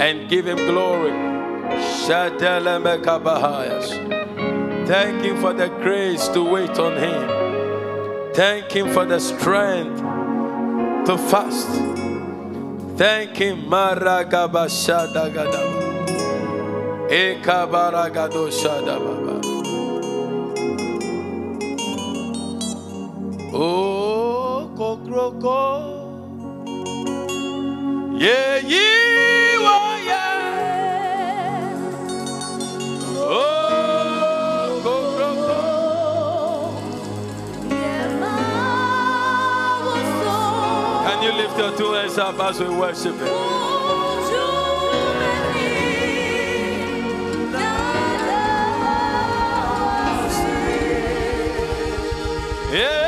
and give him glory. Thank him for the grace to wait on him. Thank him for the strength to fast. Thank him. Oh, kokroko. Yeah, you Can you lift your two hands up as we worship Him? Yeah,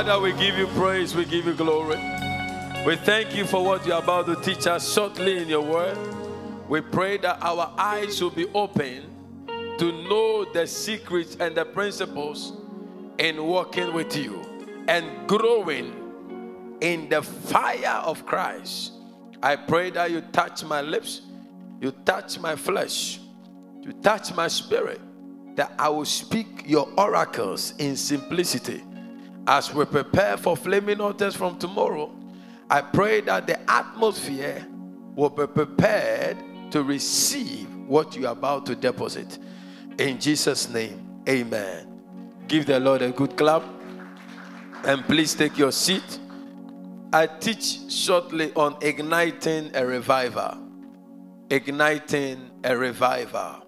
Father, we give you praise, we give you glory. We thank you for what you're about to teach us shortly in your word. We pray that our eyes will be open to know the secrets and the principles in walking with you and growing in the fire of Christ. I pray that you touch my lips, you touch my flesh, you touch my spirit, that I will speak your oracles in simplicity. As we prepare for flaming altars from tomorrow, I pray that the atmosphere will be prepared to receive what you are about to deposit. In Jesus' name, amen. Give the Lord a good clap. And please take your seat. I teach shortly on igniting a revival. Igniting a revival.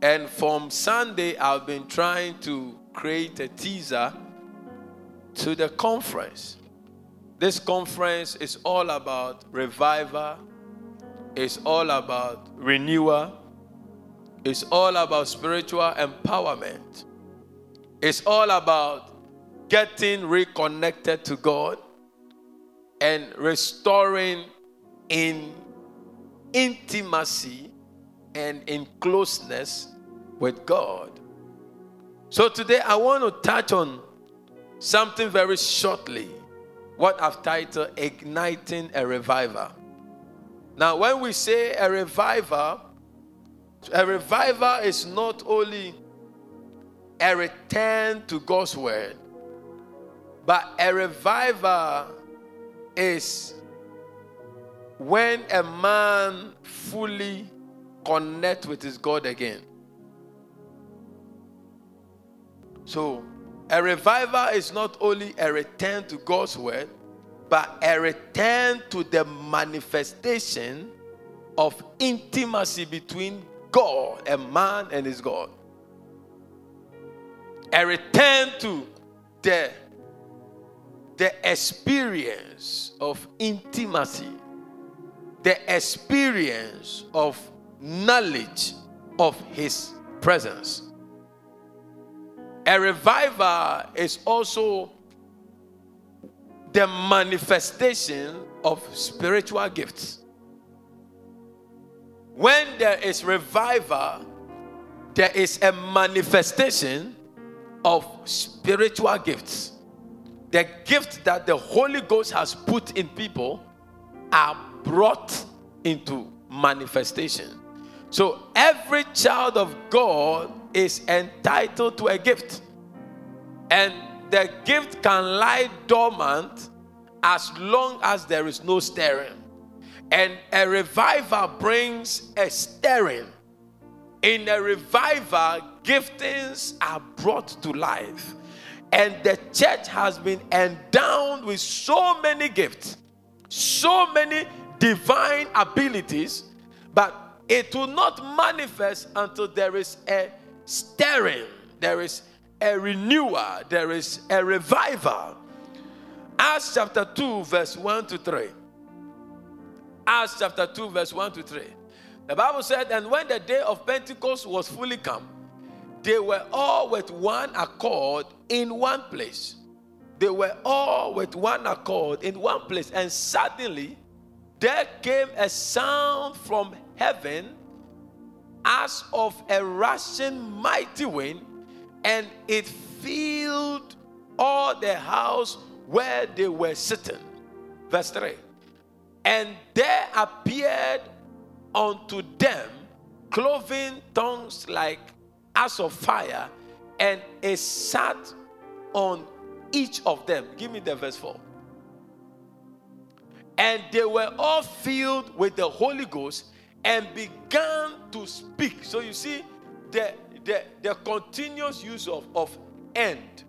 And from Sunday, I've been trying to create a teaser to the conference. This conference is all about revival, it's all about renewal, it's all about spiritual empowerment, it's all about getting reconnected to God and restoring in intimacy and in closeness with God. So today I want to touch on something very shortly. What I've titled Igniting a Revival. Now, when we say a revival, a revival is not only a return to God's word, but a revival is when a man fully connect with his God again. So, a revival is not only a return to God's word, but a return to the manifestation of intimacy between God, and man, and his God. A return to the, the experience of intimacy, the experience of knowledge of his presence. A revival is also the manifestation of spiritual gifts. When there is revival, there is a manifestation of spiritual gifts. The gifts that the Holy Ghost has put in people are brought into manifestation. So every child of God is entitled to a gift. And the gift can lie dormant as long as there is no stirring. And a revival brings a stirring. In a revival, giftings are brought to life. And the church has been endowed with so many gifts, so many divine abilities but it will not manifest until there is a stirring, there is a renewal, there is a revival. Acts chapter 2, verse 1 to 3. Acts chapter 2, verse 1 to 3. The Bible said, And when the day of Pentecost was fully come, they were all with one accord in one place. They were all with one accord in one place. And suddenly there came a sound from heaven as of a rushing mighty wind, and it filled all the house where they were sitting. Verse 3 And there appeared unto them cloven tongues like as of fire, and it sat on each of them. Give me the verse 4. And they were all filled with the Holy Ghost and began to speak. So you see, the, the, the continuous use of, of end,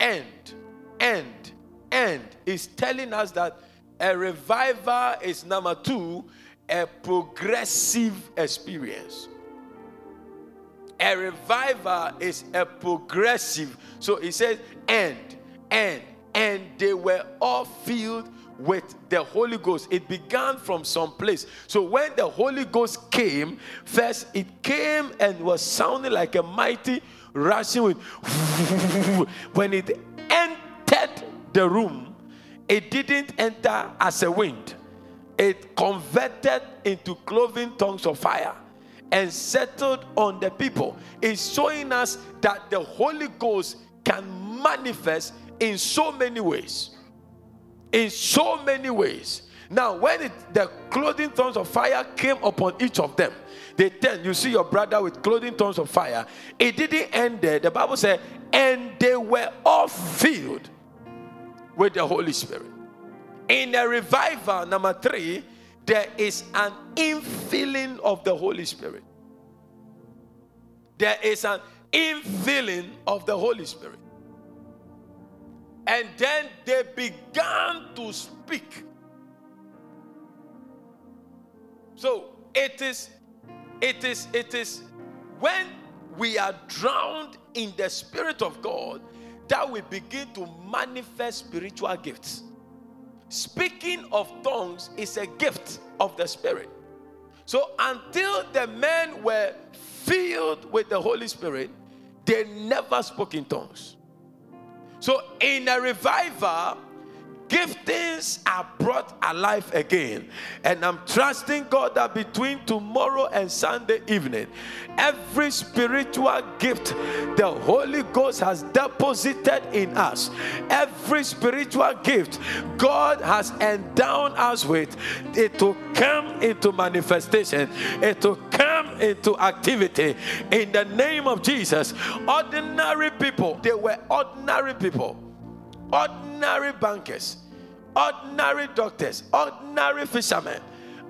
end, end, end is telling us that a revival is number two, a progressive experience. A revival is a progressive. So it says, end, end, and they were all filled with the Holy Ghost. It began from some place. So when the Holy Ghost came, first it came and was sounding like a mighty rushing wind. when it entered the room, it didn't enter as a wind, it converted into cloven tongues of fire and settled on the people. It's showing us that the Holy Ghost can manifest in so many ways. In so many ways. Now, when it, the cloven tongues of fire came upon each of them, they tell you see your brother with cloven tongues of fire. It didn't end there. The Bible said, and they were all filled with the Holy Spirit. In a revival, number three, there is an infilling of the Holy Spirit. There is an infilling of the Holy Spirit. And then they began to speak. So it is, it is, it is when we are drowned in the Spirit of God that we begin to manifest spiritual gifts. Speaking of tongues is a gift of the Spirit. So until the men were filled with the Holy Spirit, they never spoke in tongues. So in a revival, giftings are brought alive again. And I'm trusting God that between tomorrow and Sunday evening, every spiritual gift the Holy Ghost has deposited in us, every spiritual gift God has endowed us with, it will come into manifestation, it will come into activity in the name of Jesus. Ordinary people, they were ordinary people ordinary bankers, ordinary doctors, ordinary fishermen,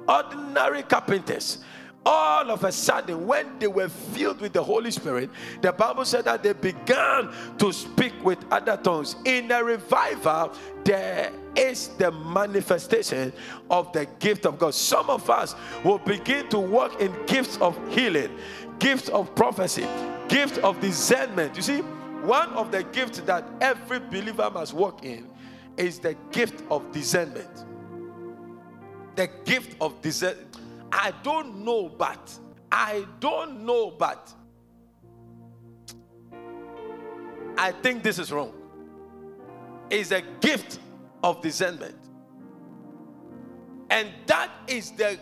ordinary carpenters. All of a sudden, when they were filled with the Holy Spirit, the Bible said that they began to speak with other tongues. In a revival, there is the manifestation of the gift of God. Some of us will begin to walk in gifts of healing, gifts of prophecy, gifts of discernment. You see, one of the gifts that every believer must walk in is the gift of discernment. The gift of discernment. I don't know, but I don't know, but I think this is wrong. Is a gift of discernment. And that is the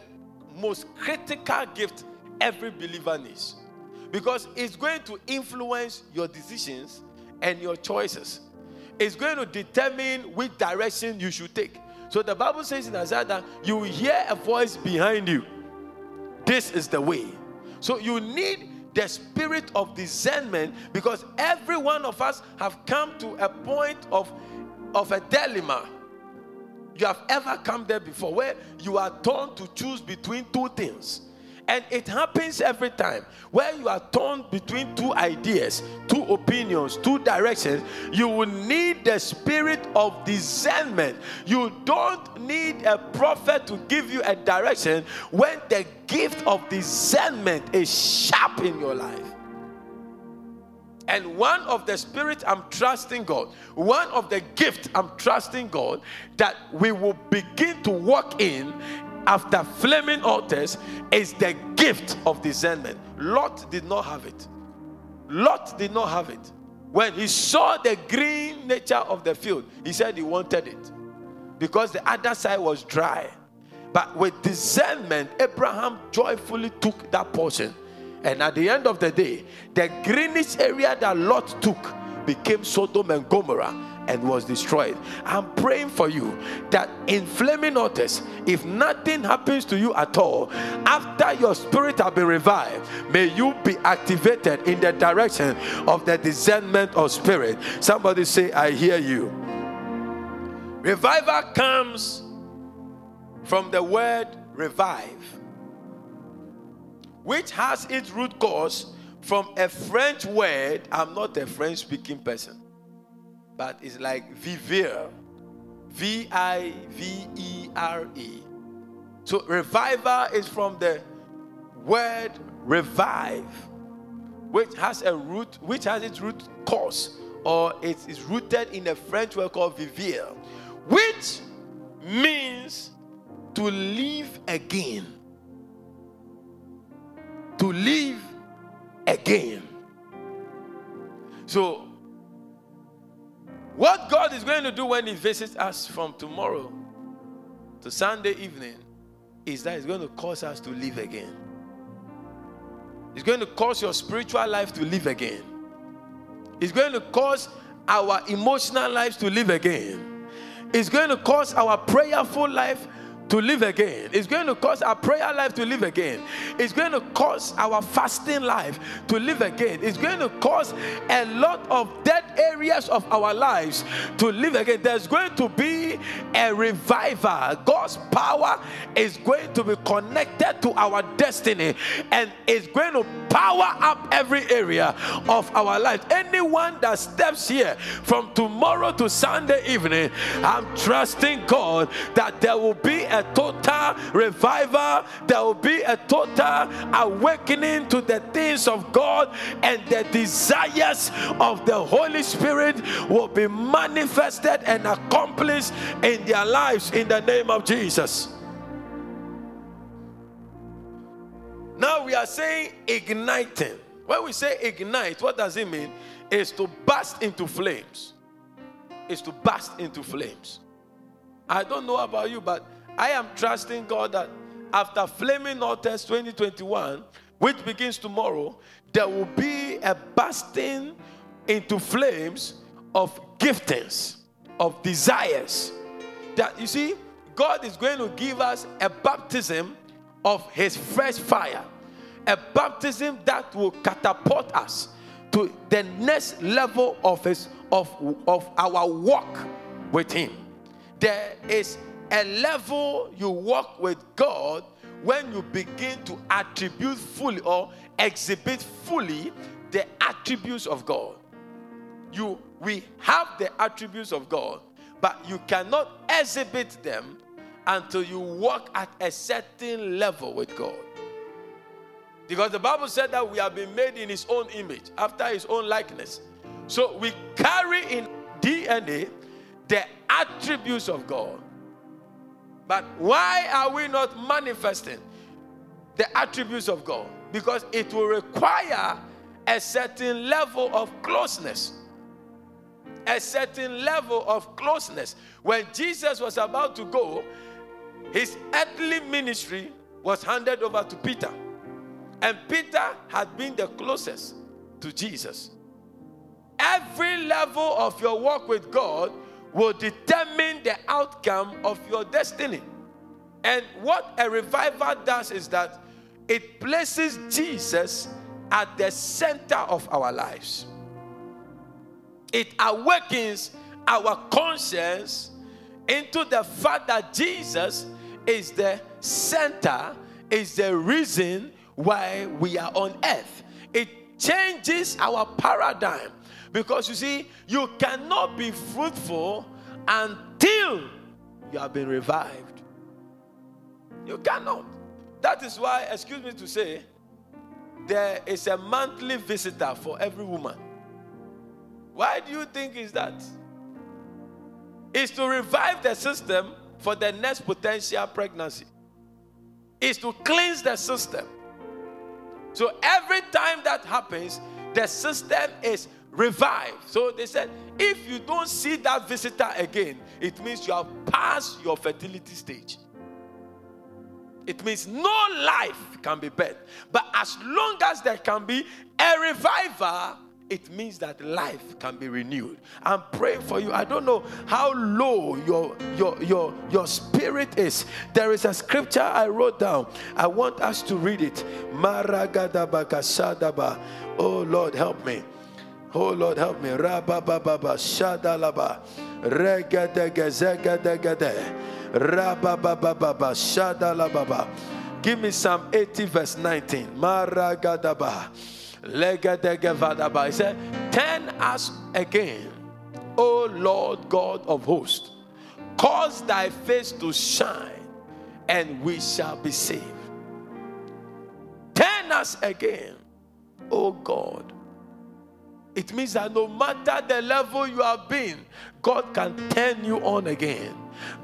most critical gift every believer needs because it's going to influence your decisions and your choices. It's going to determine which direction you should take. So the Bible says in Isaiah that you hear a voice behind you. This is the way. So you need the spirit of discernment because every one of us have come to a point of, of a dilemma. You have ever come there before where you are torn to choose between two things. And it happens every time where you are torn between two ideas, two opinions, two directions. You will need the spirit of discernment. You don't need a prophet to give you a direction when the gift of discernment is sharp in your life. And one of the spirit I'm trusting God, one of the gift I'm trusting God that we will begin to walk in after flaming altars is the gift of discernment. Lot did not have it. Lot did not have it. When he saw the green nature of the field, he said he wanted it because the other side was dry. But with discernment, Abraham joyfully took that portion. And at the end of the day, the greenish area that Lot took became Sodom and Gomorrah and was destroyed. I'm praying for you that in flaming altars, if nothing happens to you at all, after your spirit has been revived, may you be activated in the direction of the discernment of spirit. Somebody say, I hear you. Revival comes from the word revive, which has its root cause from a French word. I'm not a French speaking person but it's like vivere. V I V E R E. So revival is from the word revive, which has a root, which has its root cause, or it is rooted in a French word called vivere, which means to live again. To live again. So What God is going to do when He visits us from tomorrow to Sunday evening is that He's going to cause us to live again. It's going to cause your spiritual life to live again. It's going to cause our emotional lives to live again. It's going to cause our prayerful life to live again. It's going to cause our prayer life to live again. It's going to cause our fasting life to live again. It's going to cause a lot of dead areas of our lives to live again. There's going to be a revival. God's power is going to be connected to our destiny and it's going to power up every area of our life. Anyone that steps here from tomorrow to Sunday evening, I'm trusting God that there will be a total revival, there will be a total awakening to the things of God, and the desires of the Holy Spirit will be manifested and accomplished in their lives in the name of Jesus. Now we are saying igniting. When we say ignite, what does it mean? Is to burst into flames. Is to burst into flames. I don't know about you, but I am trusting God that after Flaming Altars 2021, which begins tomorrow, there will be a bursting into flames of giftings, of desires. That you see, God is going to give us a baptism of His fresh fire, a baptism that will catapult us to the next level of His of, of our walk with Him. There is a level you walk with God when you begin to attribute fully or exhibit fully the attributes of God. You we have the attributes of God, but you cannot exhibit them until you walk at a certain level with God. Because the Bible said that we have been made in his own image, after his own likeness. So we carry in DNA the attributes of God. But why are we not manifesting the attributes of God? Because it will require a certain level of closeness. A certain level of closeness. When Jesus was about to go, his earthly ministry was handed over to Peter. And Peter had been the closest to Jesus. Every level of your walk with God will determine the outcome of your destiny. And what a revival does is that it places Jesus at the center of our lives. It awakens our conscience into the fact that Jesus is the center, is the reason why we are on earth. It changes our paradigm because you see, you cannot be fruitful until you have been revived. You cannot. That is why, excuse me to say, there is a monthly visitor for every woman. Why do you think is that? Is to revive the system for the next potential pregnancy. Is to cleanse the system. So every time that happens, the system is revive. So they said, if you don't see that visitor again, it means you have passed your fertility stage. It means no life can be birthed. But as long as there can be a reviver, it means that life can be renewed. I'm praying for you. I don't know how low your your your your spirit is. There is a scripture I wrote down. I want us to read it. Oh Lord, help me. Oh Lord, help me. Rabba baba shadalaba. Regadege zegadegede. Rabba baba baba shadalababa. Give me Psalm 80 verse 19. Maragadaba. Legadegevadaba. He said, Turn us again, O Lord God of hosts. Cause thy face to shine, and we shall be saved. Turn us again, O God it means that no matter the level you have been, God can turn you on again.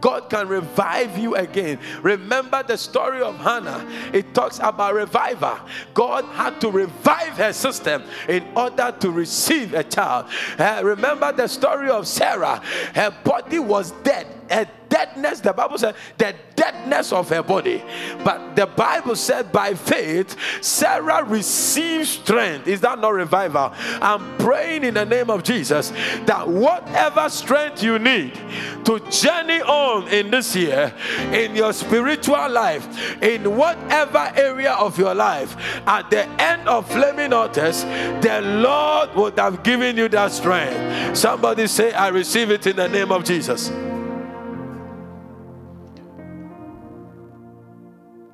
God can revive you again. Remember the story of Hannah. It talks about revival. God had to revive her system in order to receive a child. Uh, remember the story of Sarah. Her body was dead. Her deadness, the Bible said, the deadness of her body. But the Bible said, by faith, Sarah received strength. Is that not revival? I'm praying in the name of Jesus that whatever strength you need to journey on in this year, in your spiritual life, in whatever area of your life, at the end of flaming altars, the Lord would have given you that strength. Somebody say, I receive it in the name of Jesus.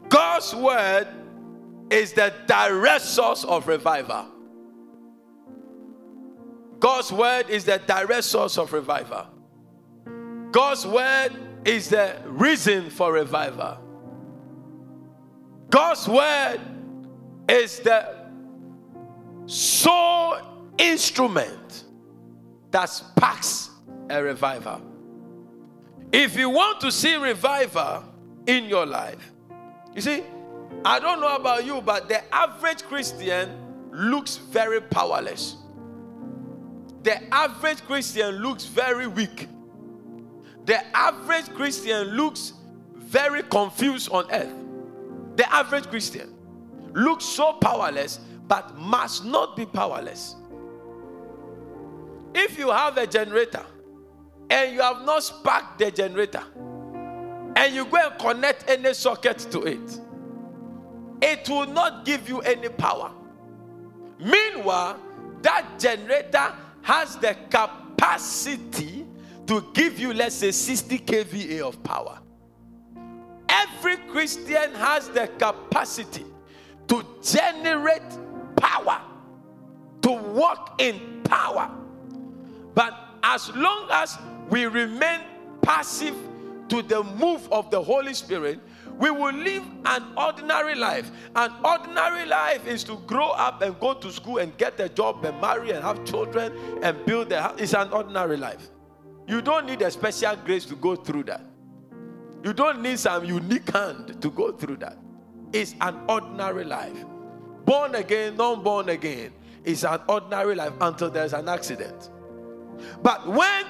God's word is the direct source of revival. God's word is the direct source of revival. God's word is the reason for revival. God's word is the sole instrument that sparks a revival. If you want to see revival in your life, you see, I don't know about you, but the average Christian looks very powerless. The average Christian looks very weak. The average Christian looks very confused on earth. The average Christian looks so powerless, but must not be powerless. If you have a generator and you have not sparked the generator, and you go and connect any socket to it, it will not give you any power. Meanwhile, that generator has the capacity to give you, let's say, 60 kVA of power. Every Christian has the capacity to generate power, to walk in power. But as long as we remain passive to the move of the Holy Spirit, we will live an ordinary life. An ordinary life is to grow up and go to school and get a job and marry and have children and build a house. It's an ordinary life. You don't need a special grace to go through that. You don't need some unique hand to go through that. It's an ordinary life. Born again, non born again, it's an ordinary life until there's an accident. But when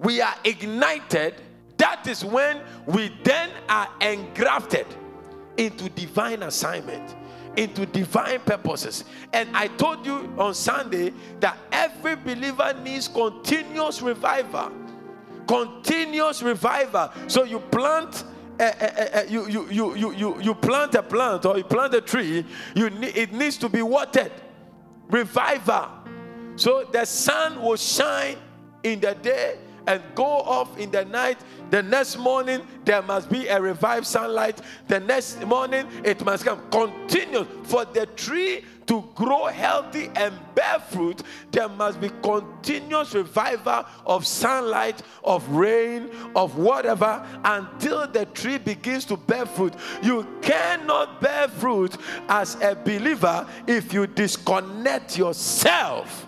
we are ignited, that is when we then are engrafted into divine assignment, into divine purposes. And I told you on Sunday that every believer needs continuous revival. Continuous revival. So you plant uh, uh, uh, you, you, you, you, you, you plant a plant or you plant a tree, you ne- it needs to be watered. Revival. So the sun will shine in the day and go off in the night. The next morning, there must be a revived sunlight. The next morning, it must come. Continue for the tree to grow healthy and bear fruit. There must be continuous revival of sunlight, of rain, of whatever until the tree begins to bear fruit. You cannot bear fruit as a believer if you disconnect yourself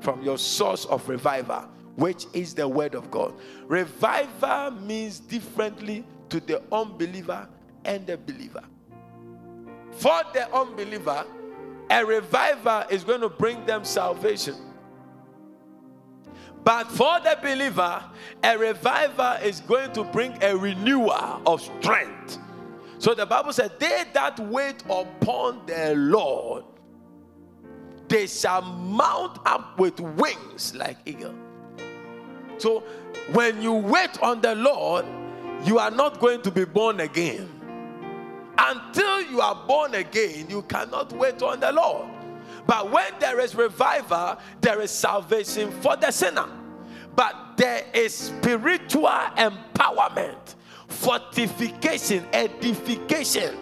from your source of revival which is the word of God. Revival means differently to the unbeliever and the believer. For the unbeliever, a revival is going to bring them salvation. But for the believer, a revival is going to bring a renewal of strength. So the Bible said, They that wait upon the Lord, they shall mount up with wings like eagle. So when you wait on the Lord, you are not going to be born again. Until you are born again, you cannot wait on the Lord. But when there is revival, there is salvation for the sinner. But there is spiritual empowerment, fortification, edification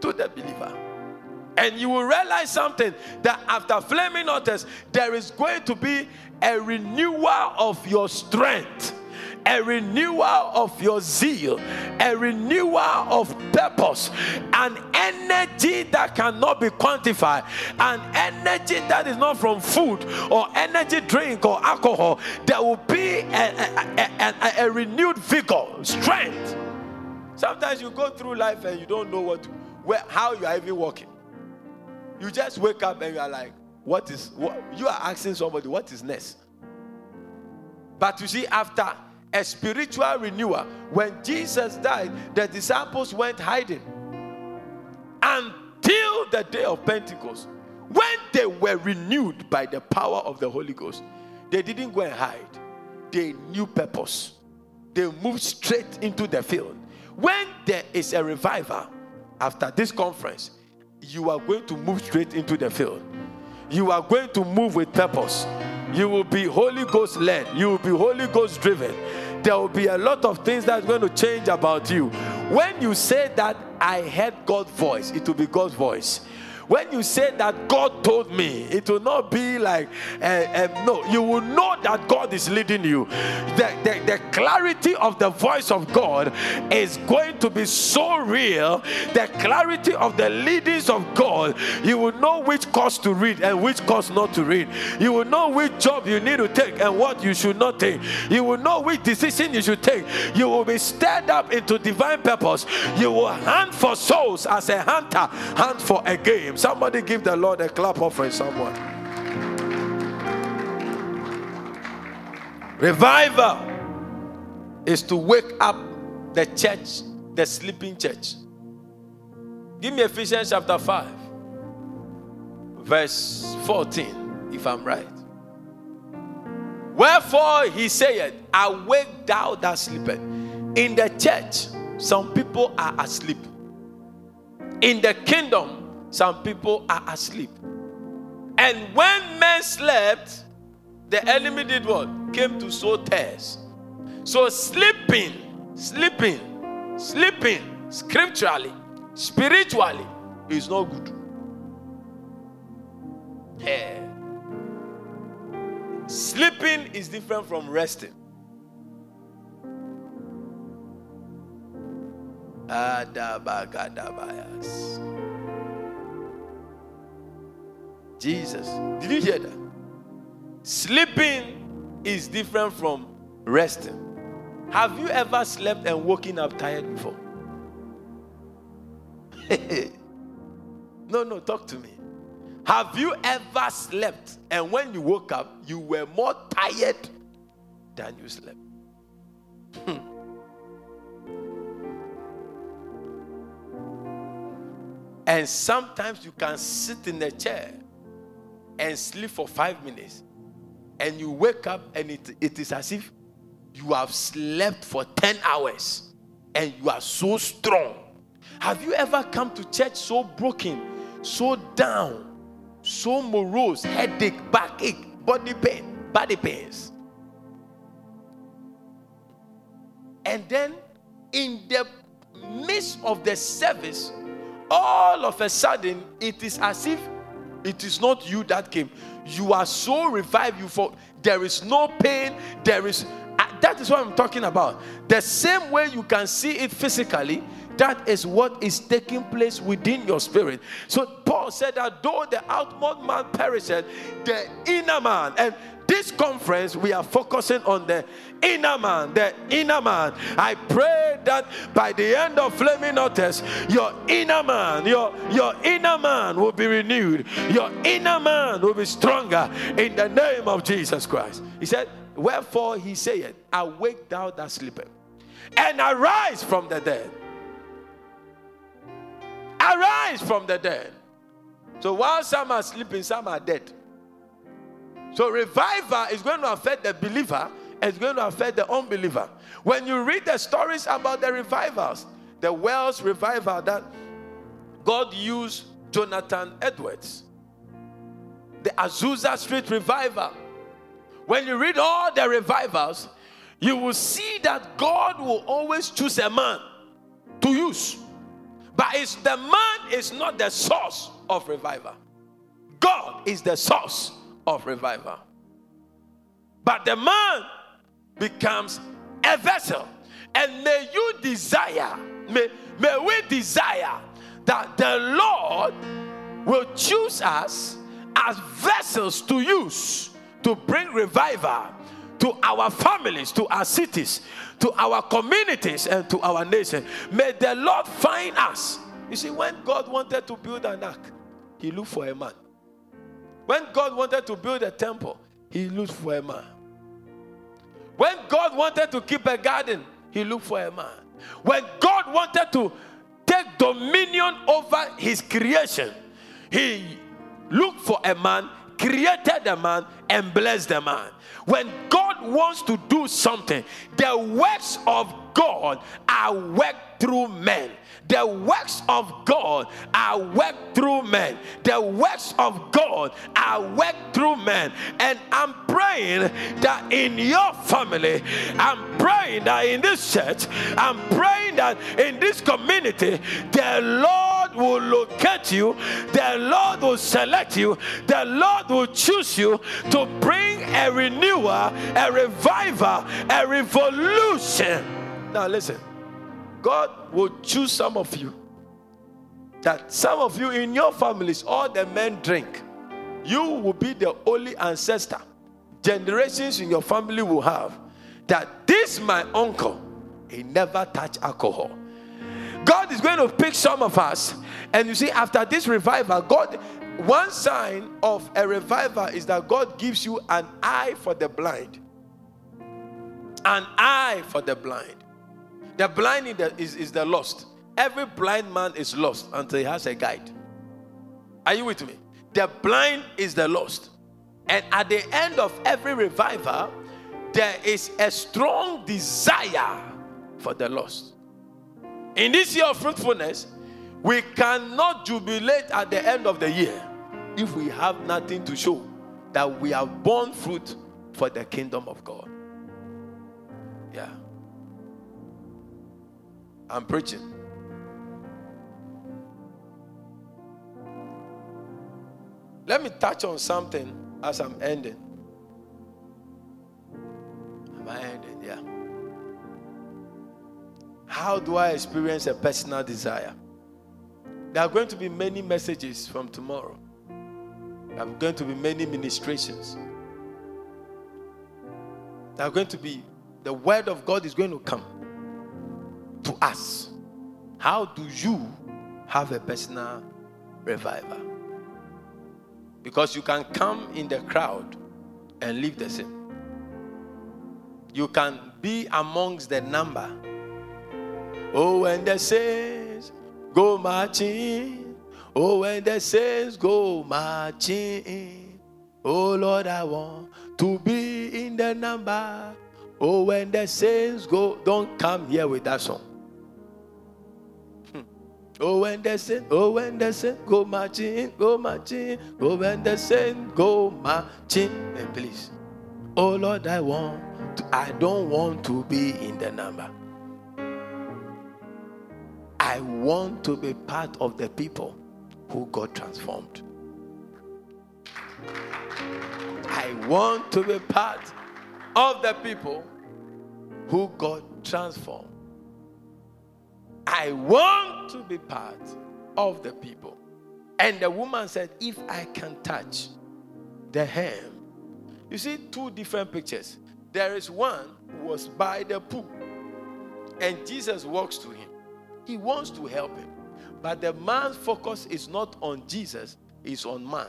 to the believer. And you will realize something that after flaming altars, there is going to be a renewal of your strength a renewal of your zeal, a renewal of purpose, an energy that cannot be quantified, an energy that is not from food or energy drink or alcohol. There will be a, a, a, a renewed vigor, strength. Sometimes you go through life and you don't know what, where, how you are even walking. You just wake up and you are like, what is what you are asking somebody what is next? But you see after a spiritual renewal when jesus died the disciples went hiding until the day of pentecost when they were renewed by the power of the holy ghost. They didn't go and hide. They knew purpose. They moved straight into the field. When there is a revival after this conference you are going to move straight into the field you are going to move with purpose. You will be Holy Ghost led. You will be Holy Ghost driven. There will be a lot of things that's going to change about you. When you say that I heard God's voice, it will be God's voice. When you say that God told me, it will not be like, uh, uh, no, you will know that God is leading you. The, the, the clarity of the voice of God is going to be so real. The clarity of the leadings of God, you will know which course to read and which course not to read. You will know which job you need to take and what you should not take. You will know which decision you should take. You will be stirred up into divine purpose. You will hunt for souls as a hunter hunt for a game. Somebody give the Lord a clap offering, someone. Revival is to wake up the church, the sleeping church. Give me Ephesians chapter 5, verse 14, if I'm right. Wherefore he said, Awake thou that sleepeth. In the church, some people are asleep. In the kingdom, some people are asleep. And when men slept, the enemy did what? Came to sow tares. So sleeping, sleeping, sleeping scripturally, spiritually is not good. Yeah. Sleeping is different from resting. Adabagadabayas. Jesus. Did you hear that? Sleeping is different from resting. Have you ever slept and woken up tired before? no, no, talk to me. Have you ever slept and when you woke up, you were more tired than you slept? Hmm. and sometimes you can sit in a chair and sleep for five minutes, and you wake up and it, it is as if you have slept for 10 hours and you are so strong. Have you ever come to church so broken, so down, so morose, headache, backache, body pain, body pains? And then in the midst of the service, all of a sudden, it is as if it is not you that came. You are so revived. You for there is no pain. There is uh, that is what I'm talking about. The same way you can see it physically, that is what is taking place within your spirit. So Paul said that though the outward man perishes, the inner man and this conference, we are focusing on the inner man, the inner man. I pray that by the end of Flaming Altars, your inner man, your, your inner man will be renewed. Your inner man will be stronger in the name of Jesus Christ. He said, Wherefore he said, Awake thou that sleepeth, and arise from the dead. Arise from the dead. So while some are sleeping, some are dead. So revival is going to affect the believer, it's going to affect the unbeliever. When you read the stories about the revivals, the Welsh revival that God used Jonathan Edwards, the Azusa Street revival. When you read all the revivals, you will see that God will always choose a man to use. But it's the man is not the source of revival. God is the source of revival. But the man becomes a vessel. And may you desire, may, may we desire that the Lord will choose us as vessels to use to bring revival to our families, to our cities, to our communities, and to our nation. May the Lord find us. You see, when God wanted to build an ark, He looked for a man. When God wanted to build a temple, He looked for a man. When God wanted to keep a garden, He looked for a man. When God wanted to take dominion over His creation, He looked for a man, created a man, and blessed a man. When God wants to do something, the works of God are worked through men. The works of God are worked through men. The works of God are worked through men. And I'm praying that in your family, I'm praying that in this church, I'm praying that in this community, the Lord will locate you, the Lord will select you, the Lord will choose you to bring a renewal, a revival, a revolution. Now, listen. God will choose some of you. That some of you in your families, all the men drink. You will be the only ancestor. Generations in your family will have that this my uncle, he never touched alcohol. God is going to pick some of us, and you see, after this revival, God, one sign of a revival is that God gives you an eye for the blind. An eye for the blind. The blind is, is the lost. Every blind man is lost until he has a guide. Are you with me? The blind is the lost. And at the end of every revival, there is a strong desire for the lost. In this year of fruitfulness, we cannot jubilate at the end of the year if we have nothing to show that we have borne fruit for the kingdom of God. Yeah. I'm preaching. Let me touch on something as I'm ending. Am I ending? Yeah. How do I experience a personal desire? There are going to be many messages from tomorrow. There are going to be many ministrations. There are going to be, the word of God is going to come to us. How do you have a personal revival? Because you can come in the crowd and leave the same. You can be amongst the number. Oh, when the saints go marching. Oh, when the saints go marching. Oh, Lord, I want to be in the number. Oh, when the saints go, don't come here with that song. The saint, oh, when the saint, go marching, go marching, go the saint, go marching. And please, oh Lord, I want, to, I don't want to be in the number. I want to be part of the people who got transformed. I want to be part of the people who got transformed. I want to be part of the people. And the woman said, If I can touch the hem. You see two different pictures. There is one who was by the pool, and Jesus walks to him. He wants to help him. But the man's focus is not on Jesus, it's on man.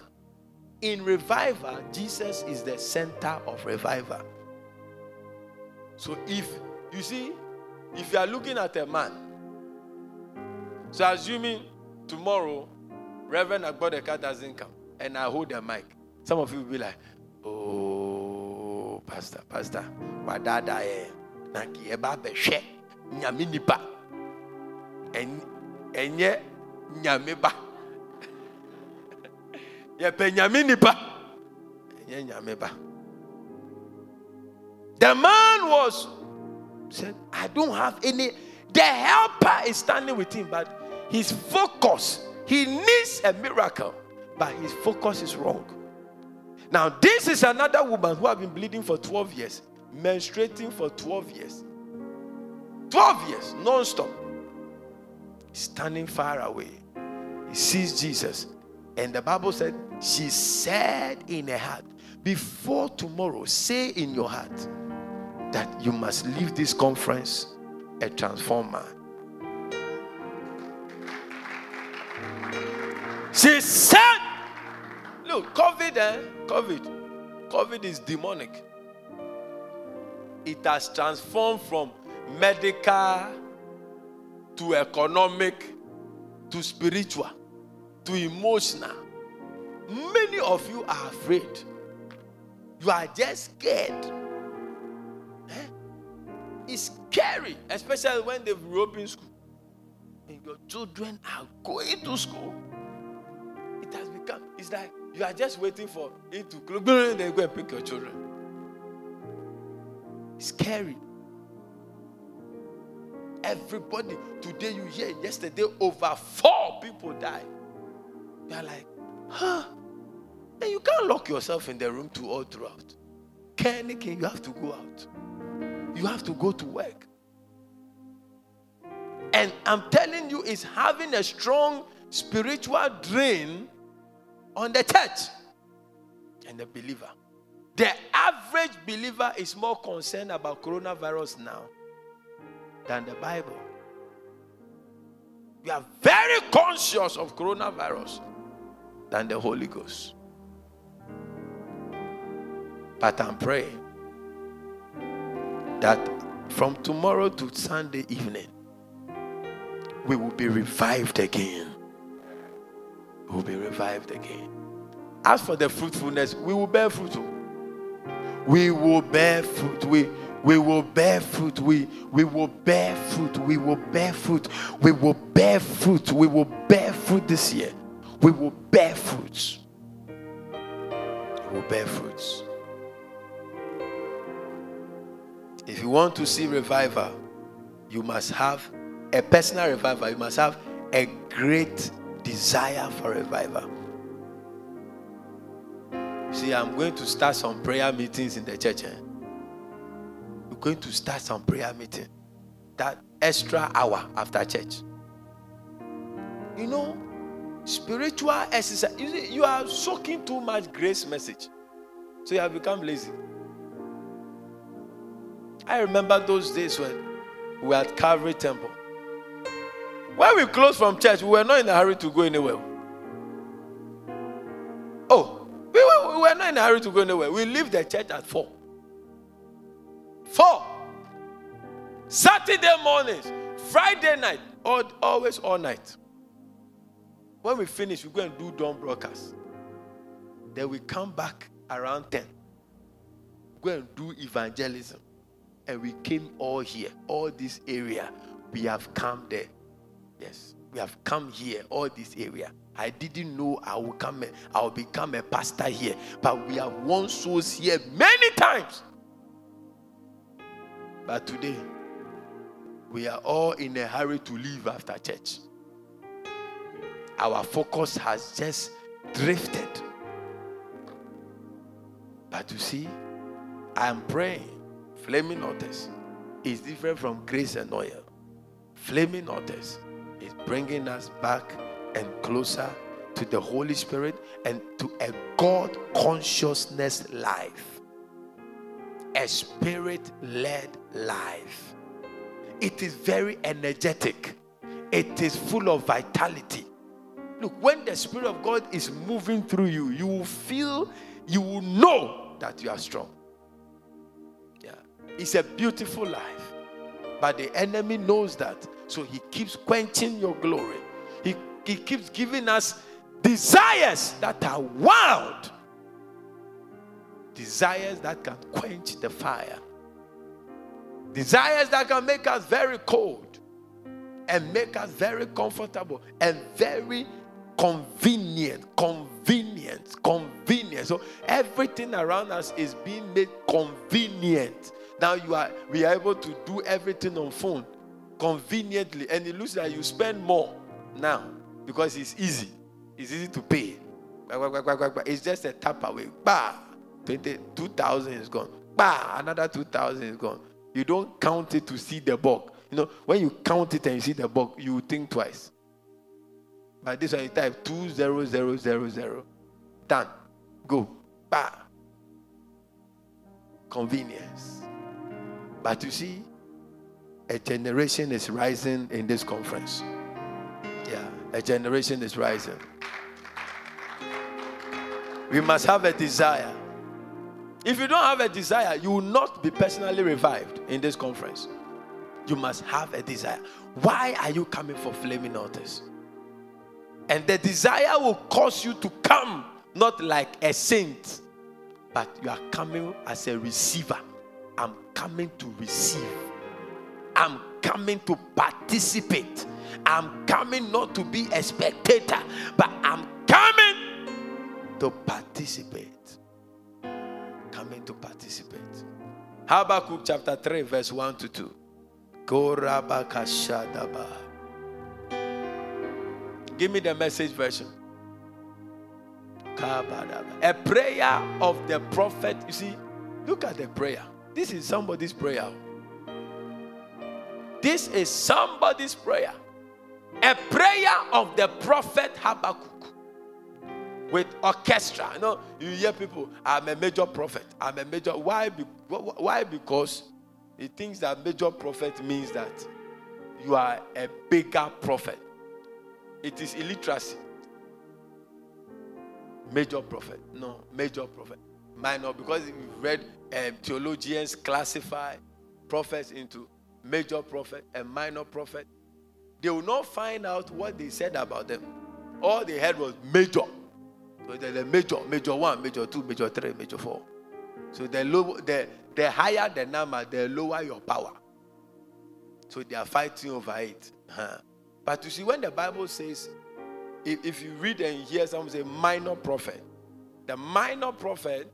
In revival, Jesus is the center of revival. So if you see, if you are looking at a man so assuming tomorrow Reverend Agbodeka doesn't come and I hold the mic, some of you will be like, oh, Pastor, Pastor, wadada eh, naki eba behwe nyame nipa enye nyame ba. Yɛpɛ nyame nipa enye the man was said i don't have any the helper is standing with him but his focus, he needs a miracle, but his focus is wrong. Now, this is another woman who have been bleeding for 12 years, menstruating for 12 years. 12 years, non stop. Standing far away. He sees Jesus. And the Bible said, She said in her heart, Before tomorrow, say in your heart that you must leave this conference a transformed She said, Look, COVID, eh? COVID. COVID is demonic. It has transformed from medical to economic to spiritual to emotional. Many of you are afraid. You are just scared. Eh? It's scary, especially when they've reopened school. And your children are going to school. Has become, it's like you are just waiting for it to close. Then go and pick your children. It's scary. Everybody, today you hear, yesterday over four people died. They are like, huh? And you can't lock yourself in the room to all throughout. Kenny, you have to go out. You have to go to work. And I'm telling you, it's having a strong spiritual drain on the church and the believer. The average believer is more concerned about coronavirus now than the Bible. We are very conscious of coronavirus than the Holy Ghost. But I'm praying that from tomorrow to Sunday evening, we will be revived again. Will be revived again. As for the fruitfulness, we will bear fruit. Oh. We will bear fruit. We we will bear fruit. We, we will bear fruit. We will bear fruit. We will bear fruit. We will bear fruit this year. We will bear fruits. We will bear fruits. If you want to see revival, you must have a personal revival. You must have a great desire for revival. See, I'm going to start some prayer meetings in the church. Eh? We're going to start some prayer meeting. That extra hour after church. You know, spiritual exercise. You, see, you are soaking too much grace message. So you have become lazy. I remember those days when we were at Calvary Temple. When we closed from church, we were not in a hurry to go anywhere. Oh, we were, we were not in a hurry to go anywhere. We leave the church at 4. Four. Saturday mornings, Friday night, all, always all night. When we finish, we go and do dawn broadcast. Then we come back around 10. Go and do evangelism. And we came all here, all this area. We have come there. Yes, we have come here, all this area. I didn't know I will come, I will become a pastor here, but we have won souls here many times. But today, we are all in a hurry to leave after church. Our focus has just drifted. But you see, I am praying. Flaming altars is different from grace and oil. Flaming altars is bringing us back and closer to the Holy Spirit and to a God consciousness life a spirit led life. It is very energetic, it is full of vitality. Look, when the Spirit of God is moving through you, you will feel, you will know that you are strong. Yeah, it's a beautiful life, but the enemy knows that, so he keeps quenching your glory. He, he keeps giving us desires that are wild Desires that can quench the fire. Desires that can make us very cold and make us very comfortable and very convenient, convenient, convenient. So everything around us is being made convenient. Now you are we are able to do everything on phone conveniently, and it looks like you spend more now because it's easy. It's easy to pay. It's just a tap away. Bah. 2,000 is gone. Bah, another 2,000 is gone. You don't count it to see the bulk. You know, when you count it and you see the book, you think twice. But this one you type two zero zero zero zero. Done. Go. Bah. Convenience. But you see, a generation is rising in this conference. Yeah, a generation is rising. We must have a desire. If you don't have a desire, you will not be personally revived in this conference. You must have a desire. Why are you coming for flaming altars? And the desire will cause you to come not like a saint, but you are coming as a receiver. I'm coming to receive. I'm coming to participate. I'm coming not to be a spectator, but I'm coming to participate. Coming to participate. Habakkuk chapter 3, verse 1 to 2. Give me the message version. A prayer of the prophet. You see, look at the prayer. This is somebody's prayer. This is somebody's prayer. A prayer of the prophet Habakkuk with orchestra. You know, you hear people, I'm a major prophet. I'm a major. Why? Why? Because he thinks that major prophet means that you are a bigger prophet. It is illiteracy. Major prophet. No, major prophet. Minor, because we've read um, theologians classify prophets into major prophet and minor prophet. They will not find out what they said about them. All they had was major. So the major, major one, major two, major three, major four. So the low, the, the higher the number, the lower your power. So they are fighting over it. Huh. But you see, when the Bible says, if, if you read and hear someone say minor prophet, the minor prophet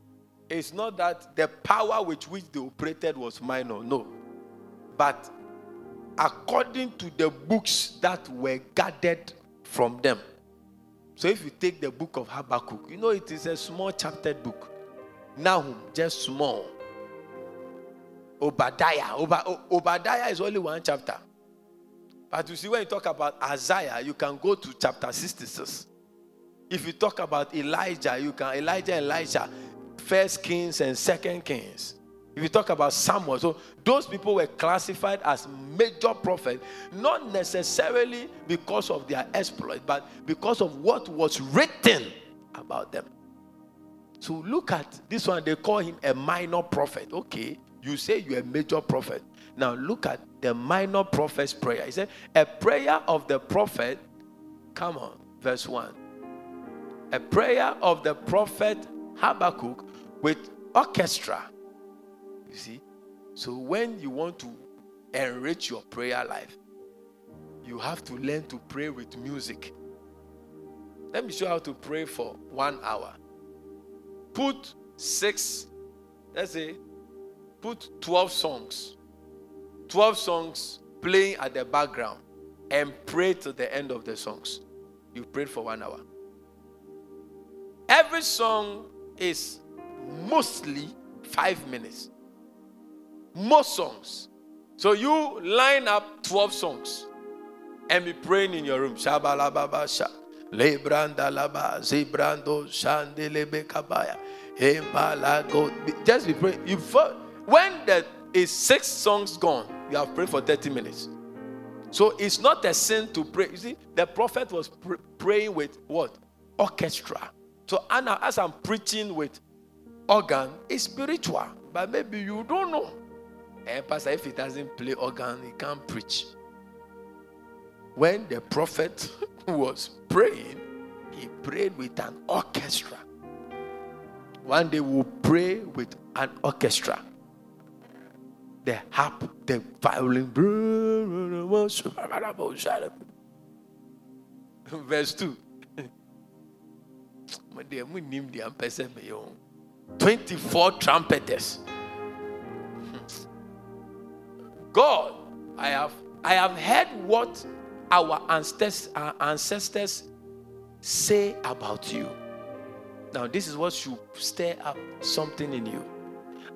is not that the power with which they operated was minor, no. But according to the books that were gathered from them. So if you take the book of Habakkuk, you know it is a small chapter book. Nahum, just small. Obadiah, Obadiah is only one chapter. But you see, when you talk about Isaiah, you can go to chapter 66. If you talk about Elijah, you can Elijah, Elijah, First Kings and Second Kings. If you talk about Samuel, so those people were classified as major prophets, not necessarily because of their exploit, but because of what was written about them. So look at this one, they call him a minor prophet. Okay, you say you're a major prophet. Now look at the minor prophet's prayer. He said, A prayer of the prophet, come on, verse 1. A prayer of the prophet Habakkuk with orchestra. You see? So when you want to enrich your prayer life, you have to learn to pray with music. Let me show you how to pray for one hour. Put six, let's say, put 12 songs 12 songs playing at the background and pray to the end of the songs. You prayed for one hour. Every song is mostly five minutes. Most songs. So you line up 12 songs and be praying in your room. Shabalababa sha. Lebranda laba zibrando shandelebe kabaya. Just be praying. You when the is six songs gone, you have prayed for 30 minutes. So it's not a sin to pray. You see, the prophet was pr- praying with what? Orchestra. So Anna, as I'm preaching with organ, it's spiritual. But maybe you don't know. And eh, Pastor, if he doesn't play organ, he can't preach. When the prophet was praying, he prayed with an orchestra. One day we'll pray with an orchestra the harp, the violin. Verse 2. 24 trumpeters. God, I have I have heard what our ancestors, our ancestors say about you. Now, this is what should stir up something in you.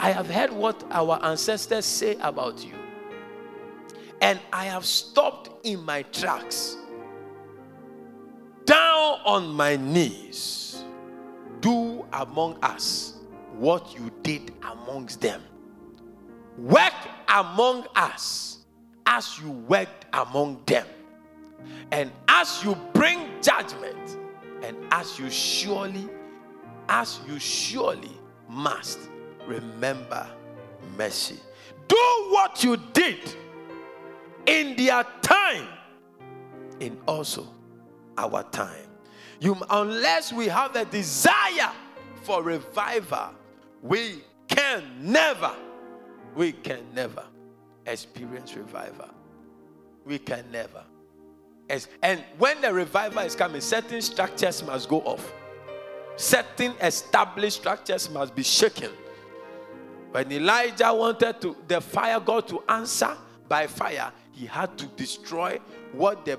I have heard what our ancestors say about you. and I have stopped in my tracks, down on my knees, do among us what you did amongst them. Work among us as you worked among them. And as you bring judgment, and as you surely, as you surely must remember mercy. Do what you did in their time, in also our time. You, unless we have a desire for revival, we can never, we can never experience revival. We can never. And when the revival is coming, certain structures must go off. Certain established structures must be shaken. When Elijah wanted to the fire God to answer by fire, he had to destroy what the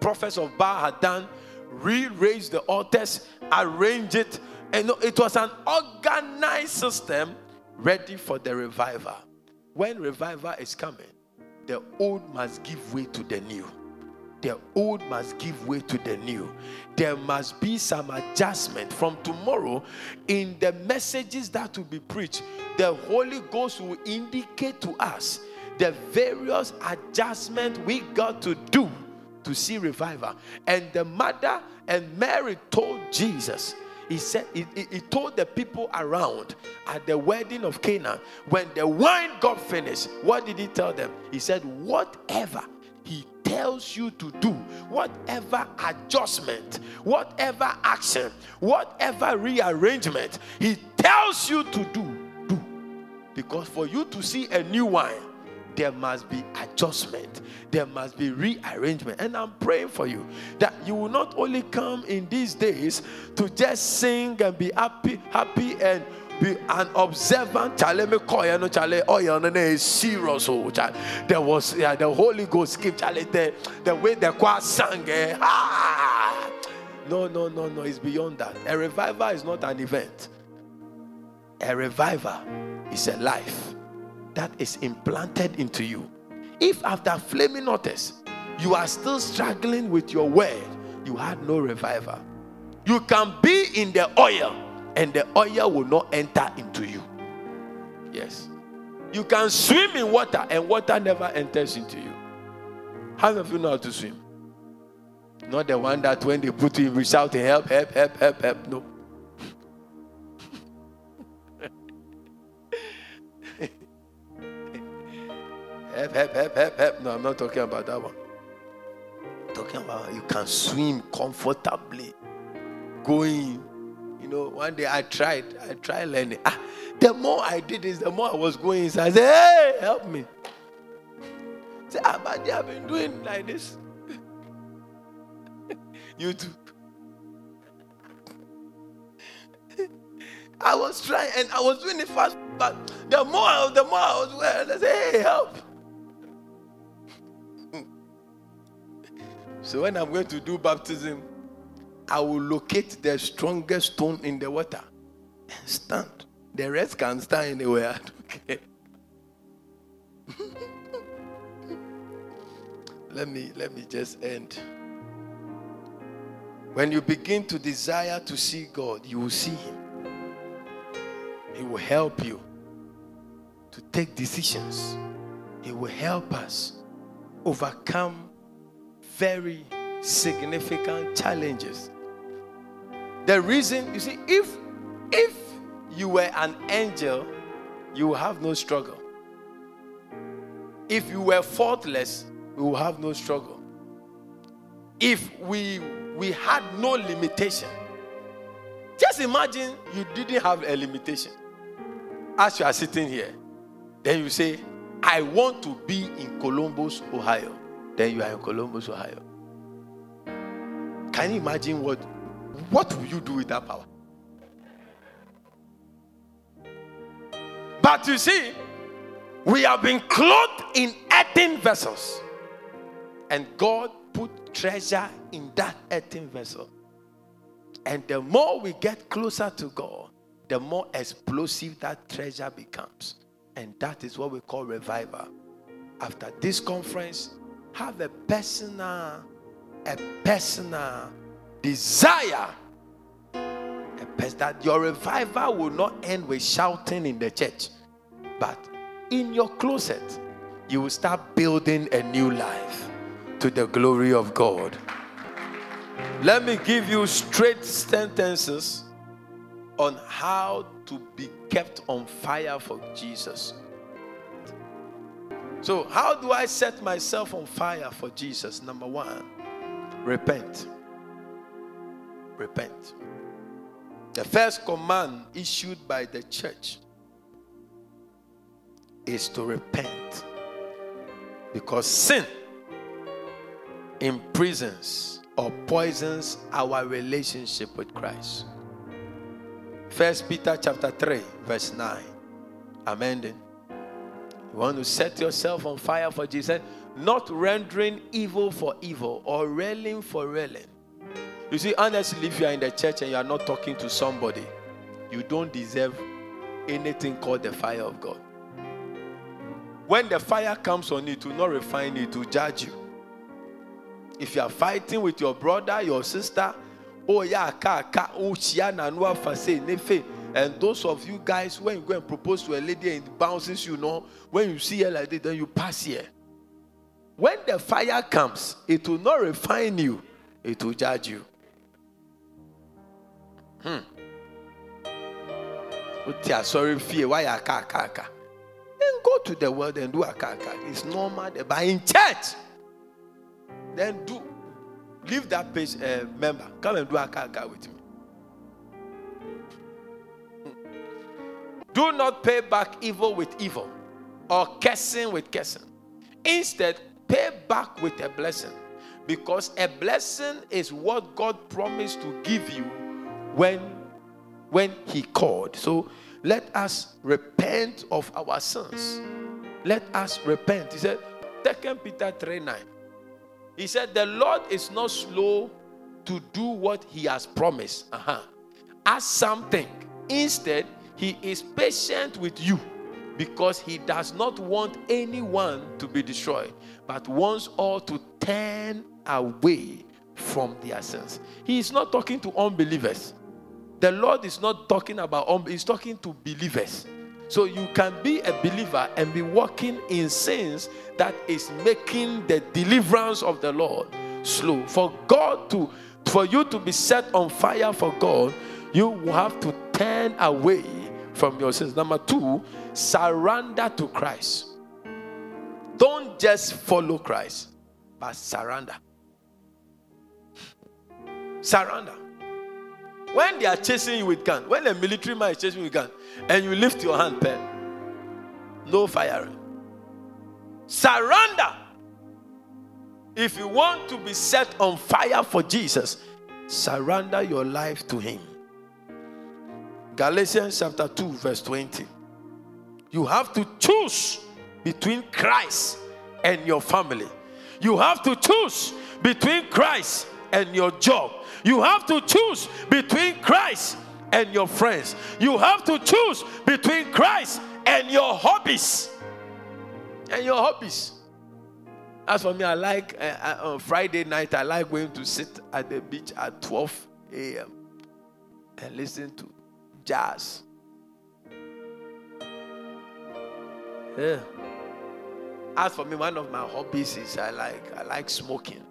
prophets of Baal had done, re-raise the altars, arrange it, and it was an organized system ready for the revival. When revival is coming, the old must give way to the new the old must give way to the new. There must be some adjustment from tomorrow in the messages that will be preached. The Holy Ghost will indicate to us the various adjustments we got to do to see revival. And the mother and Mary told Jesus, he said, he, he, told the people around at the wedding of Cana, when the wine got finished, what did he tell them? He said, Whatever he tells you to do, whatever adjustment, whatever action, whatever rearrangement he tells you to do, do. Because for you to see a new wine, there must be adjustment, there must be rearrangement. And I'm praying for you that you will not only come in these days to just sing and be happy, happy and be an observant. There was yeah, the Holy Ghost give chale the, the way the choir sang. Eh, ah. No, no, no, no. It's beyond that. A revival is not an event. A revival is a life that is implanted into you. If after flaming notice you are still struggling with your word, you had no revival. You can be in the oil and the oil will not enter into you. Yes. You can swim in water and water never enters into you. How many of you know how to swim? Not the one that when they put you in, we shout, help, help, help, help, help. No. Help, help, help, help, help. No, I'm not talking about that one. I'm talking about you can swim comfortably, going you know, one day I tried, I tried learning. Ah, the more I did this, the more I was going inside. I said, hey, help me. I said, ah, but they have been doing like this. you too. I was trying and I was doing it fast, but the more, the more I was well, I said, hey, help. So when I'm going to do baptism, I will locate the strongest stone in the water and stand. The rest can stand anywhere. Okay. let me let me just end. When you begin to desire to see God, you will see Him. He will help you to take decisions. He will help us overcome very significant challenges the reason, you see, if if you were an angel, you will have no struggle. If you were faultless, we will have no struggle. If we we had no limitation, just imagine you didn't have a limitation. As you are sitting here, then you say, I want to be in Columbus, Ohio. Then you are in Columbus, Ohio. Can you imagine what what will you do with that power? But you see, we have been clothed in earthen vessels, and God put treasure in that earthen vessel. And the more we get closer to God, the more explosive that treasure becomes. And that is what we call revival. after this conference, have a personal, a personal desire a pers- that your revival will not end with shouting in the church, but in your closet, you will start building a new life to the glory of God. Let me give you straight sentences on how to be kept on fire for Jesus. So, how do I set myself on fire for Jesus? Number one, repent. Repent. The first command issued by the church is to repent because sin imprisons or poisons our relationship with Christ. First Peter chapter 3 verse 9. Amending. You want to set yourself on fire for Jesus, not rendering evil for evil or railing for railing. You see, honestly, if you are in the church and you are not talking to somebody, you don't deserve anything called the fire of God. When the fire comes on you, to not refine you, to judge you. If you are fighting with your brother, your sister, oh yeah, ka ka oh. And those of you guys, when you go and propose to a lady and it bounces, you know, when you see her like this, then you pass here. When the fire comes, it will not refine you, it will judge you. Hmm. Sorry, fear. Why a? Then go to the world and do a car. It's normal. But in church, then do leave that page uh, member. Come and do a car with me. Do not pay back evil with evil or cursing with cursing. Instead, pay back with a blessing because a blessing is what God promised to give you when when he called. So let us repent of our sins. Let us repent. He said, 2 Peter 3 9. He said, The Lord is not slow to do what he has promised. Uh-huh. As something. Instead, he is patient with you because he does not want anyone to be destroyed, but wants all to turn away from their sins. He is not talking to unbelievers. The Lord is not talking about, um, He's talking to believers. So you can be a believer and be walking in sins that is making the deliverance of the Lord slow. For God to, for you to be set on fire for God, you have to turn away from your sins. Number two, surrender to Christ. Don't just follow Christ, but surrender. Surrender. When they are chasing you with gun, when a military man is chasing you with gun, and you lift your hand, pen, no firing. Surrender. If you want to be set on fire for Jesus, surrender your life to Him. Galatians chapter 2, verse 20. You have to choose between Christ and your family. You have to choose between Christ and your job. You have to choose between Christ and your friends. You have to choose between Christ and your hobbies. And your hobbies. As for me, I like uh, on Friday night, I like going to sit at the beach at 12 a.m. and listen to jazz. Yeah. As for me, one of my hobbies is I like I like smoking.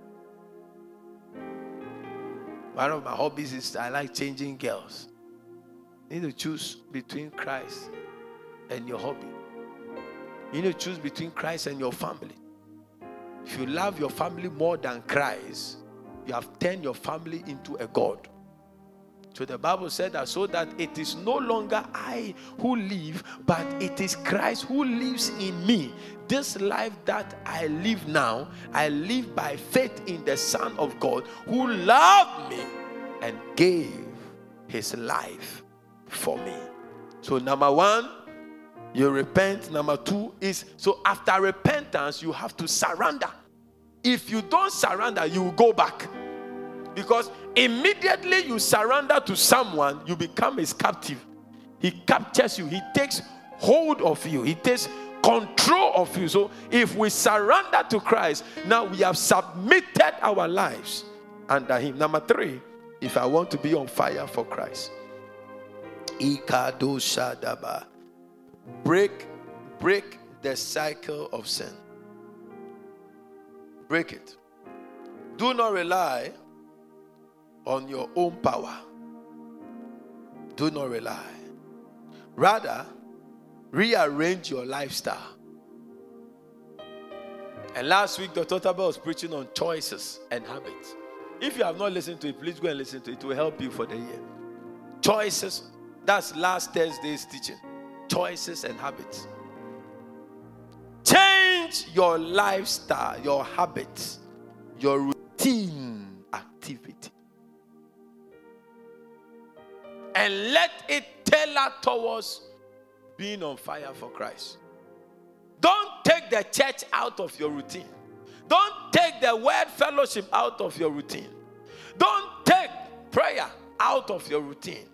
One of my hobbies is I like changing girls. You need to choose between Christ and your hobby. You need to choose between Christ and your family. If you love your family more than Christ, you have turned your family into a God. So the Bible said that so that it is no longer I who live, but it is Christ who lives in me. This life that I live now, I live by faith in the Son of God who loved me and gave his life for me. So, number one, you repent. Number two is so after repentance, you have to surrender. If you don't surrender, you will go back. Because immediately you surrender to someone, you become his captive. He captures you, he takes hold of you, he takes control of you. So if we surrender to Christ, now we have submitted our lives under Him. Number three, if I want to be on fire for Christ, break, break the cycle of sin. Break it. Do not rely on your own power. Do not rely. Rather, rearrange your lifestyle. And last week, Dr. Taba was preaching on choices and habits. If you have not listened to it, please go and listen to it. It will help you for the year. Choices. That's last Thursday's teaching. Choices and habits. Change your lifestyle, your habits, your routine activity. And let it tailor towards being on fire for Christ. Don't take the church out of your routine. Don't take the word fellowship out of your routine. Don't take prayer out of your routine.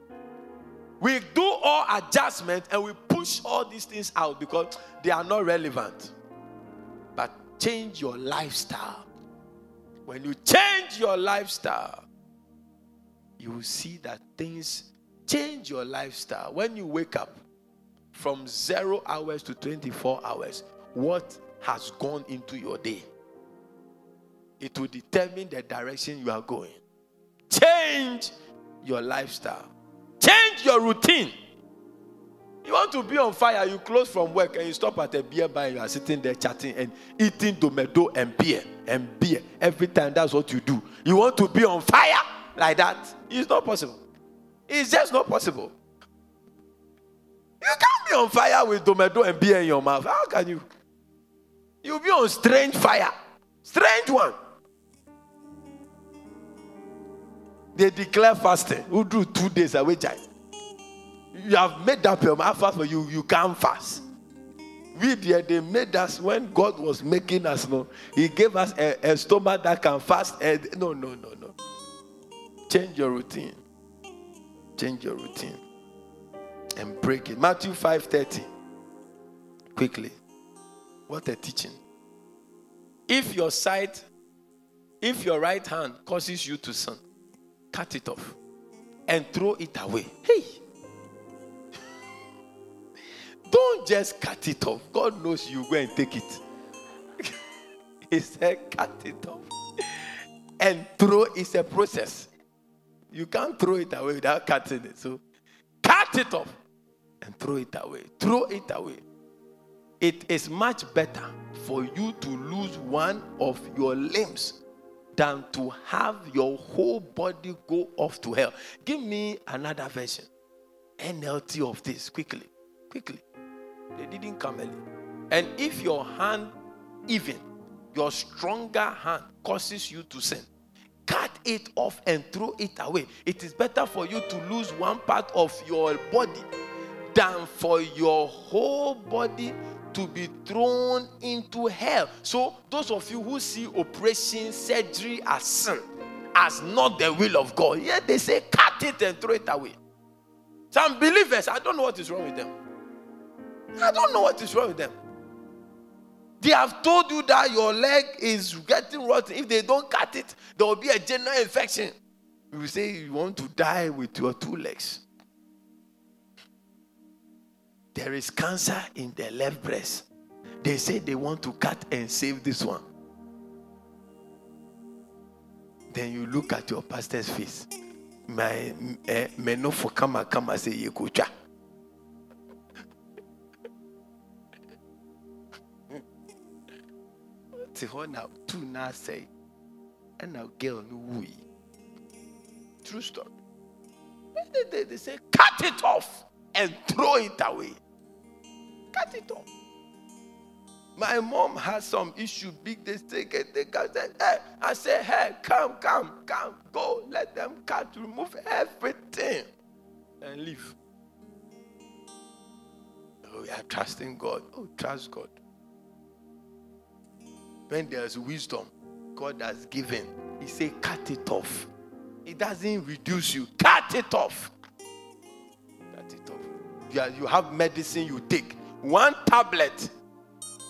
We do all adjustment and we push all these things out because they are not relevant. But change your lifestyle. When you change your lifestyle, you will see that things change your lifestyle. When you wake up from zero hours to 24 hours, what has gone into your day? It will determine the direction you are going. Change your lifestyle, change your routine. You want to be on fire, you close from work and you stop at a beer bar and you are sitting there chatting and eating tomato and beer and beer. Every time that's what you do. You want to be on fire like that? It's not possible. It's just not possible. You can't be on fire with tomato and beer in your mouth. How can you? You'll be on strange fire. Strange one. They declare fasting. Who do two days away, Jai? You have made up your mind fast, but you, you can't fast. We there, they made us when God was making us know, He gave us a, a stomach that can fast. And, no, no, no, no. Change your routine. Change your routine and break it. Matthew 5:30. Quickly. What a teaching. If your sight, if your right hand causes you to sin, cut it off and throw it away. Hey. Don't just cut it off. God knows you go and take it. he said, cut it off. And throw is a process. You can't throw it away without cutting it. So cut it off and throw it away. Throw it away. It is much better for you to lose one of your limbs than to have your whole body go off to hell. Give me another version. NLT of this quickly. Quickly. They didn't come early. And if your hand, even your stronger hand, causes you to sin, cut it off and throw it away. It is better for you to lose one part of your body than for your whole body to be thrown into hell. So, those of you who see operation surgery as sin, as not the will of God, yeah, they say cut it and throw it away. Some believers, I don't know what is wrong with them. I don't know what is wrong with them. They have told you that your leg is getting rotten. If they don't cut it, there will be a general infection. You say you want to die with your two legs. There is cancer in the left breast. They say they want to cut and save this one. Then you look at your pastor's face. My eh, me no for come come say ye te hɔ na tu asɛe ɛna girl no wui. True story. They, they, they say cut it off and throw it away. Cut it off. My mom has some issue big they take it they cut it hey, i say hey come come come go let them cut remove everything and leave. Oh we are trusting god. Oh trust god when there's wisdom God has given, He say, cut it off. It doesn't reduce you. Cut it off. Cut it off. You, are, you have medicine you take. One tablet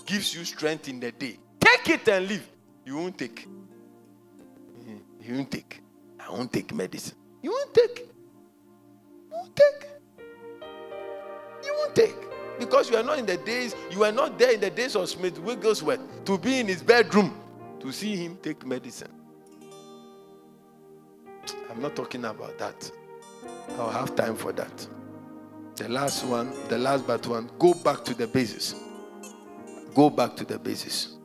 gives you strength in the day. Take it and live. You won't take. Mm, you won't take. I won't take medicine. You won't take. You won't take. You won't take. Because you are not in the days, you are not there in the days of Smith Wigglesworth to be in his bedroom to see him take medicine. I'm not talking about that. I'll have time for that. The last one, the last but one, go back to the basis. Go back to the basis.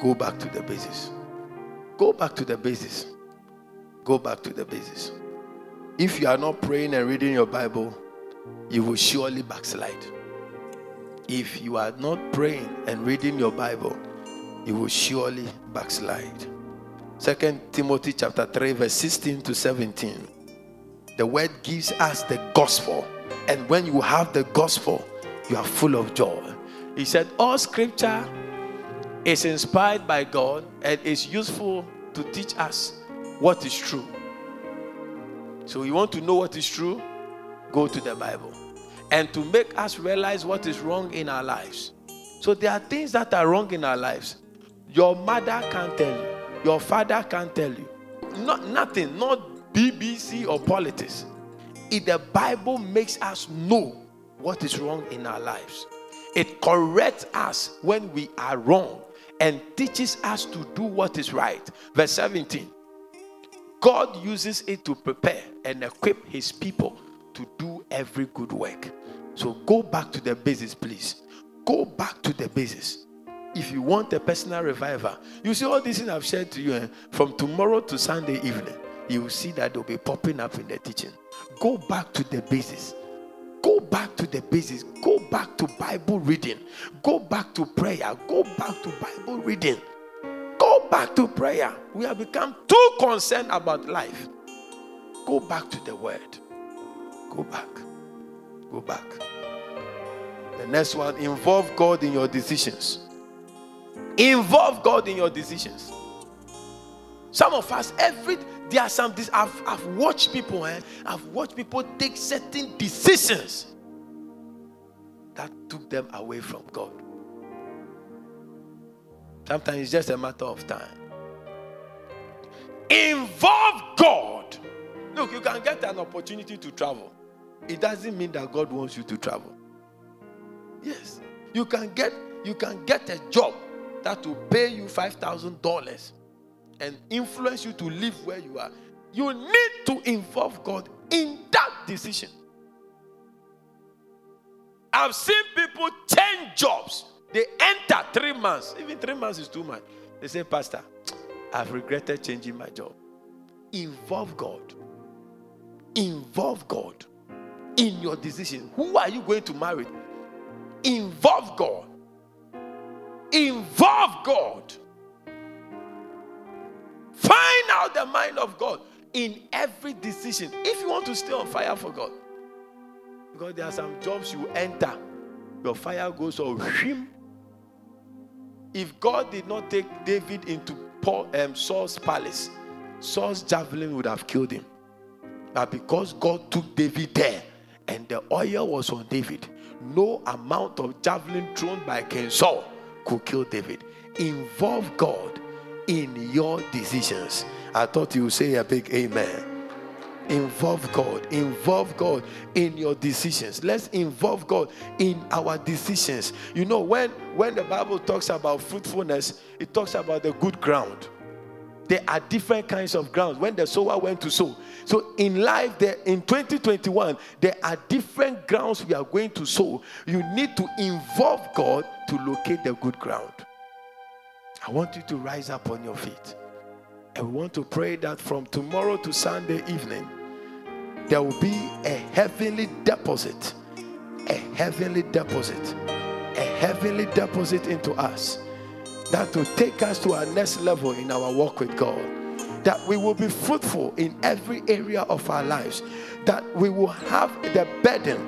Go back to the basis. Go back to the basis. Go back to the basis. If you are not praying and reading your Bible, you will surely backslide. If you are not praying and reading your Bible, you will surely backslide. Second Timothy chapter 3, verse 16 to 17. The word gives us the gospel. And when you have the gospel, you are full of joy. He said, All scripture is inspired by God and is useful to teach us what is true. So, you want to know what is true? Go to the Bible. And to make us realize what is wrong in our lives. So, there are things that are wrong in our lives. Your mother can't tell you, your father can't tell you. Not nothing, not BBC or politics. If the Bible makes us know what is wrong in our lives, it corrects us when we are wrong and teaches us to do what is right. Verse 17 God uses it to prepare and equip his people to do every good work. So go back to the basis, please. Go back to the basis. If you want a personal revival, you see all these things I've shared to you eh, from tomorrow to Sunday evening, you will see that they'll be popping up in the teaching. Go back to the basis. Go back to the basis. Go back to Bible reading. Go back to prayer. Go back to Bible reading. Go back to prayer. We have become too concerned about life. Go back to the word. Go back. Go back. The next one involve God in your decisions. Involve God in your decisions. Some of us, every there are some I've, I've watched people, eh? I've watched people take certain decisions that took them away from God. Sometimes it's just a matter of time. Involve God. Look, you can get an opportunity to travel. It doesn't mean that God wants you to travel. Yes. You can get you can get a job that will pay you five thousand dollars and influence you to live where you are, you need to involve God in that decision. I've seen people change jobs. They enter three months. Even three months is too much. They say, Pastor, I've regretted changing my job. Involve God. Involve God in your decision. Who are you going to marry? Involve God. Involve God. Find out the mind of God in every decision. If you want to stay on fire for God, because there are some jobs you enter, your fire goes on him. If God did not take David into Paul, um, Saul's palace, Saul's javelin would have killed him. But because God took David there and the oil was on David, no amount of javelin thrown by King Saul could kill David. Involve God in your decisions. I thought you would say a big amen. Involve God. Involve God in your decisions. Let's involve God in our decisions. You know, when, when the Bible talks about fruitfulness, it talks about the good ground. There are different kinds of grounds when the sower went to sow. So in life, there in 2021, there are different grounds we are going to sow. You need to involve God to locate the good ground. I want you to rise up on your feet. And we want to pray that from tomorrow to Sunday evening, there will be a heavenly deposit. A heavenly deposit. A heavenly deposit into us that will take us to our next level in our walk with God. That we will be fruitful in every area of our lives. That we will have the burden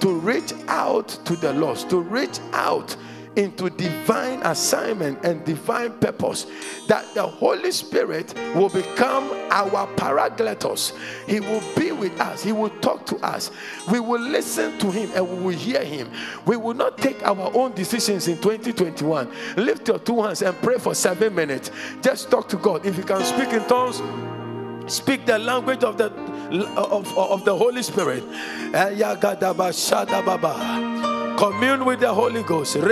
to reach out to the lost, to reach out into divine assignment and divine purpose. That the Holy Spirit will become our paracletos. He will be with us, He will talk to us. We will listen to Him and we will hear Him. We will not take our own decisions in 2021. Lift your two hands and pray for seven minutes. Just talk to God. If you can speak in tongues, speak the language of the of, of the Holy Spirit. Commune with the Holy Ghost. As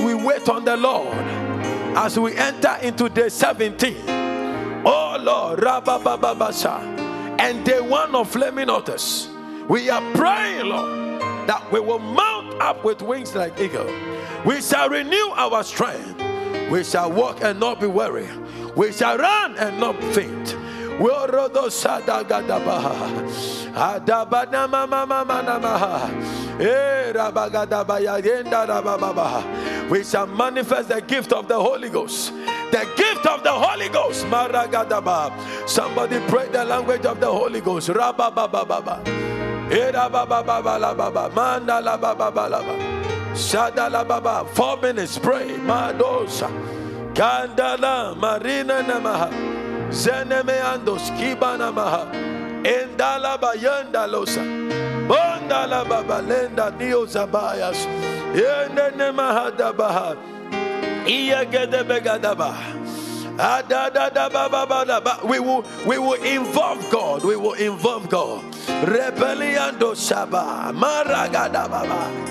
we wait on the Lord, as we enter into day 17, oh Lord, and day one of flaming we are praying, Lord, that we will mount up with wings like eagle we shall renew our strength. We shall walk and not be weary. We shall run and not faint. Eh, we shall manifest the gift of the Holy Ghost. The gift of the Holy Ghost. Somebody pray the language of the Holy Ghost. Baba. Eh, Four minutes. Pray. Madosa. Kandala Marina Namaha. Zenemeandos Kibana Maha. Endala Bayanda Losa. Bondala Baba Lenda Neo Zabayas. Yende Nemaha Dabaha. Iya Gedebegadaba. We will, we will involve God. We will involve God. Rebellion Shaba. Maragada Baba.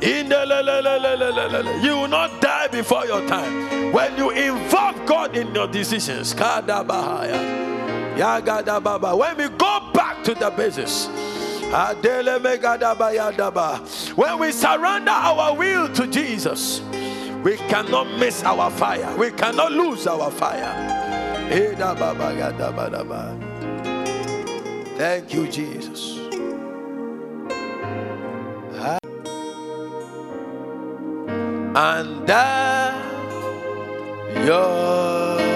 Zelemeyantabalamas. You will not die before your time. When you involve God in your decisions, when we go back to the basis, when we surrender our will to Jesus, we cannot miss our fire. We cannot lose our fire. Thank you, Jesus. Under your